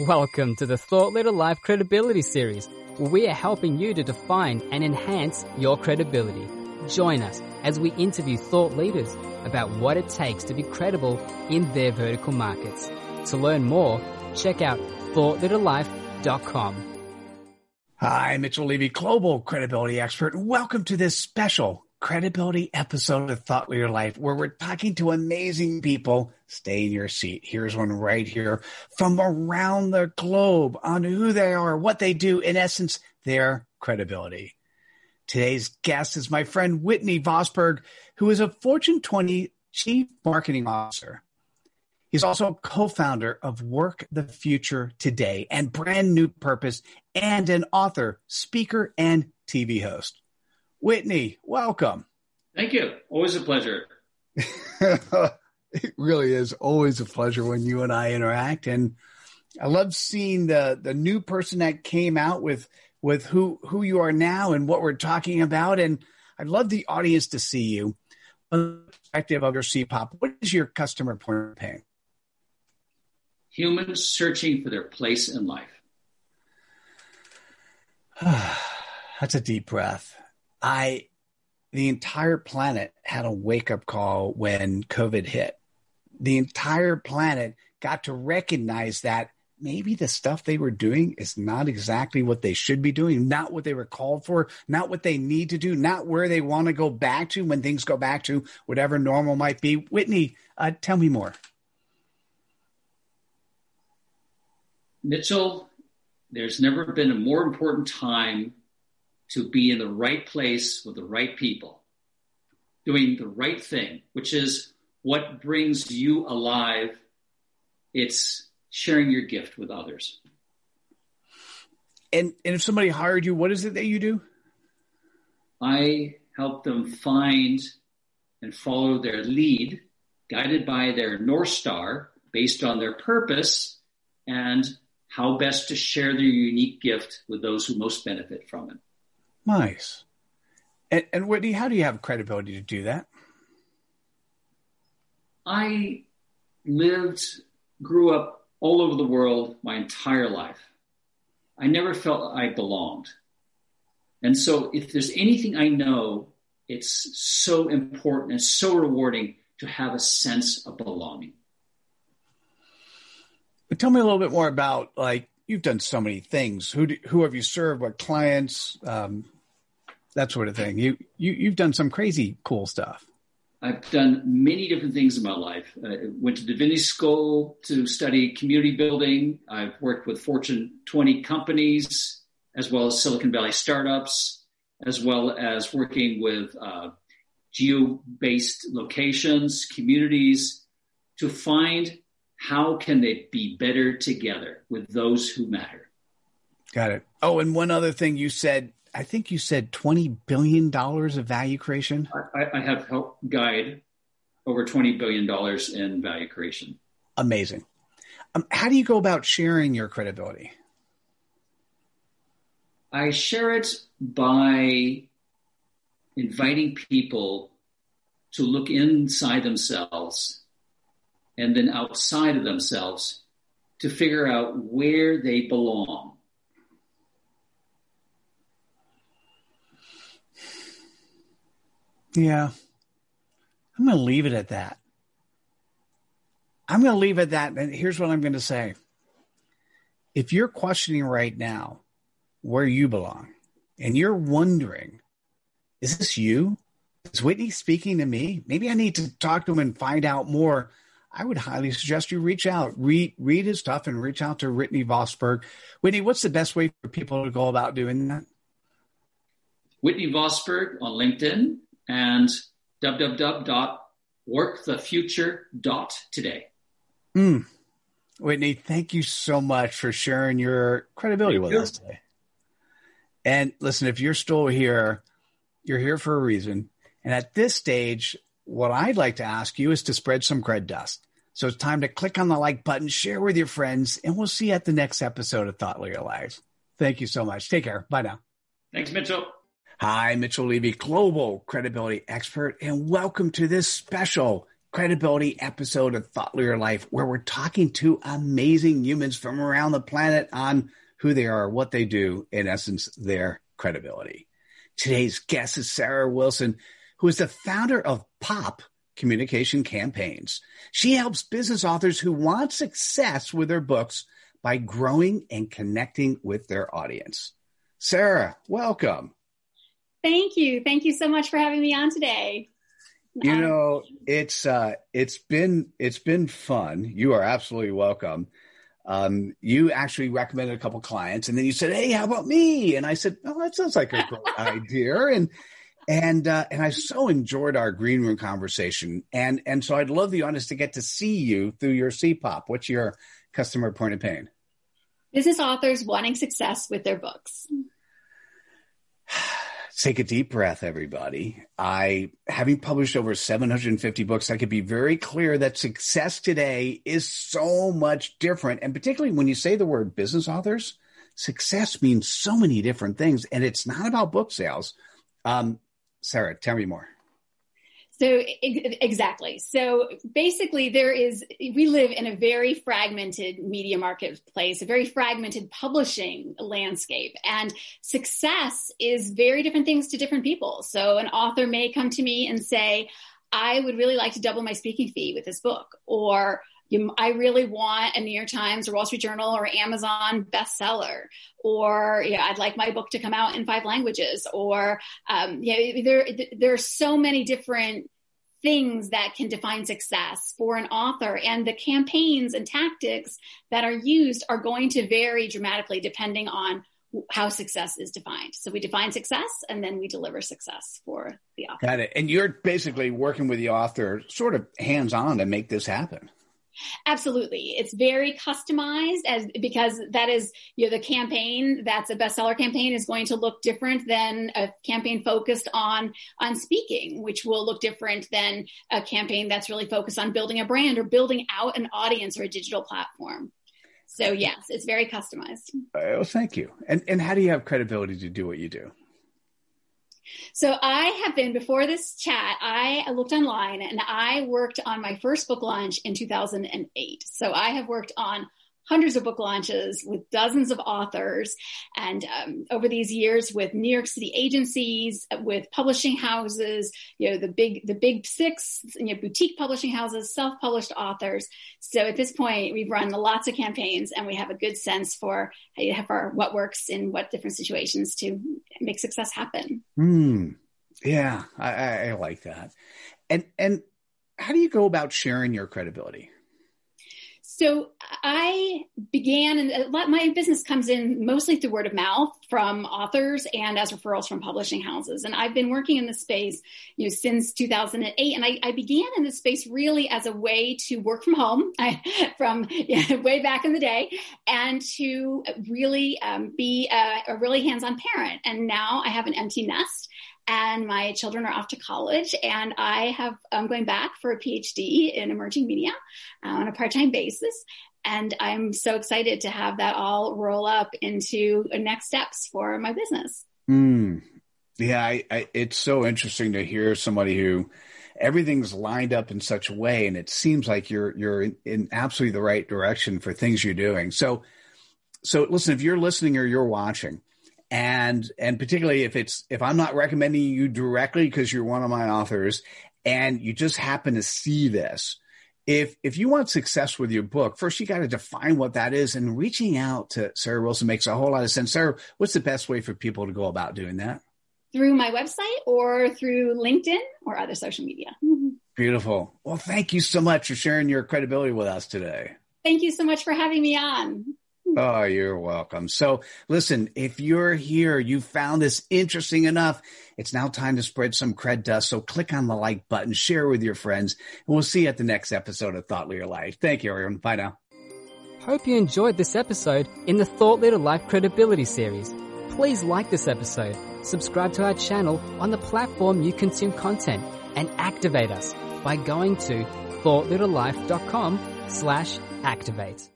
Welcome to the Thought Leader Life Credibility Series, where we are helping you to define and enhance your credibility. Join us as we interview thought leaders about what it takes to be credible in their vertical markets. To learn more, check out thoughtleaderlife.com. Hi, Mitchell Levy, global credibility expert. Welcome to this special credibility episode of Thought Leader Life, where we're talking to amazing people. Stay in your seat. Here's one right here from around the globe on who they are, what they do, in essence, their credibility. Today's guest is my friend Whitney Vosburgh, who is a Fortune 20 Chief Marketing Officer. He's also a co-founder of Work the Future Today and Brand New Purpose and an author, speaker, and TV host. Whitney, welcome. Thank you. Always a pleasure. it really is always a pleasure when you and I interact. And I love seeing the the new person that came out with with who who you are now and what we're talking about. And I'd love the audience to see you from the perspective of your CPOP. What is your customer point of pain? Humans searching for their place in life. That's a deep breath. I, the entire planet had a wake up call when COVID hit. The entire planet got to recognize that maybe the stuff they were doing is not exactly what they should be doing, not what they were called for, not what they need to do, not where they want to go back to when things go back to whatever normal might be. Whitney, uh, tell me more. Mitchell, there's never been a more important time to be in the right place with the right people, doing the right thing, which is what brings you alive. It's sharing your gift with others. And, and if somebody hired you, what is it that you do? I help them find and follow their lead, guided by their North Star, based on their purpose and how best to share their unique gift with those who most benefit from it. Nice. And, and Whitney, how do you have credibility to do that? I lived, grew up all over the world my entire life. I never felt I belonged. And so if there's anything I know, it's so important and so rewarding to have a sense of belonging. But tell me a little bit more about like you've done so many things. Who do, who have you served? What clients? Um, that sort of thing. You you you've done some crazy cool stuff. I've done many different things in my life. I went to divinity school to study community building. I've worked with Fortune 20 companies as well as Silicon Valley startups, as well as working with uh, geo-based locations, communities to find how can they be better together with those who matter. Got it. Oh, and one other thing you said I think you said twenty billion dollars of value creation. I, I have helped guide over twenty billion dollars in value creation. Amazing. Um, how do you go about sharing your credibility? I share it by inviting people to look inside themselves and then outside of themselves to figure out where they belong Yeah. I'm going to leave it at that. I'm going to leave it at that. And here's what I'm going to say. If you're questioning right now where you belong and you're wondering, is this you? Is Whitney speaking to me? Maybe I need to talk to him and find out more. I would highly suggest you reach out, read, read his stuff and reach out to Whitney Vosburgh. Whitney, what's the best way for people to go about doing that? Whitney Vosburgh on LinkedIn and www.workthefuture.today. Mm. Whitney, thank you so much for sharing your credibility thank with you. us today. And listen, if you're still here, you're here for a reason. And at this stage, what I'd like to ask you is to spread some cred dust. So it's time to click on the like button, share with your friends, and we'll see you at the next episode of Thought Leader Lives. Thank you so much. Take care. Bye now. Thanks, Mitchell. Hi, Mitchell Levy, global credibility expert, and welcome to this special credibility episode of Thought Leader Life where we're talking to amazing humans from around the planet on who they are, what they do, in essence, their credibility. Today's guest is Sarah Wilson, who is the founder of POP Communication Campaigns. She helps business authors who want success with their books by growing and connecting with their audience. Sarah, welcome. Thank you. Thank you so much for having me on today. You um, know, it's uh it's been it's been fun. You are absolutely welcome. Um, you actually recommended a couple clients and then you said, Hey, how about me? And I said, Oh, that sounds like a great idea. And and uh, and I so enjoyed our green room conversation. And and so I'd love the audience to get to see you through your CPOP. What's your customer point of pain? Business authors wanting success with their books. Take a deep breath, everybody. I, having published over 750 books, I could be very clear that success today is so much different. And particularly when you say the word business authors, success means so many different things. And it's not about book sales. Um, Sarah, tell me more. So exactly. So basically there is, we live in a very fragmented media marketplace, a very fragmented publishing landscape and success is very different things to different people. So an author may come to me and say, I would really like to double my speaking fee with this book or you, I really want a New York Times or Wall Street Journal or Amazon bestseller, or yeah, I'd like my book to come out in five languages, or um, yeah, there there are so many different things that can define success for an author, and the campaigns and tactics that are used are going to vary dramatically depending on how success is defined. So we define success and then we deliver success for the author. Got it. And you're basically working with the author sort of hands on to make this happen. Absolutely. It's very customized as because that is, you know, the campaign that's a bestseller campaign is going to look different than a campaign focused on, on speaking, which will look different than a campaign that's really focused on building a brand or building out an audience or a digital platform. So yes, it's very customized. Oh, thank you. And, and how do you have credibility to do what you do? So I have been before this chat, I looked online and I worked on my first book launch in 2008. So I have worked on hundreds of book launches with dozens of authors. And um, over these years with new york city agencies with publishing houses you know the big the big six you know boutique publishing houses self-published authors. So at this point we've run lots of campaigns and we have a good sense for, for what works in what different situations to make success happen. Hmm. yeah I, I like that. And and how do you go about sharing your credibility so I began, and my business comes in mostly through word of mouth from authors and as referrals from publishing houses. And I've been working in this space, you know, since 2008. And I, I began in this space really as a way to work from home, from yeah, way back in the day, and to really um, be a, a really hands-on parent. And now I have an empty nest and my children are off to college and i have i'm going back for a phd in emerging media uh, on a part-time basis. And i'm so excited to have that all roll up into next steps for my business. Mm. yeah I, I, it's so interesting to hear somebody who everything's lined up in such a way and it seems like you're you're in, in absolutely the right direction for things you're doing. So so listen if you're listening or you're watching and and particularly if it's if I'm not recommending you directly because you're one of my authors and you just happen to see this if if you want success with your book first you got to define what that is and reaching out to Sarah Wilson makes a whole lot of sense. Sarah what's the best way for people to go about doing that? Through my website or through LinkedIn or other social media. Mm-hmm. Beautiful. Well thank you so much for sharing your credibility with us today. Thank you so much for having me on Oh, you're welcome. So listen, if you're here, you found this interesting enough, it's now time to spread some cred dust. So click on the like button, share with your friends, and we'll see you at the next episode of Thought Leader Life. Thank you, everyone. Bye now. Hope you enjoyed this episode in the Thought Leader Life Credibility Series. Please like this episode, subscribe to our channel on the platform you consume content, and activate us by going to thoughtleaderlife.com slash activate.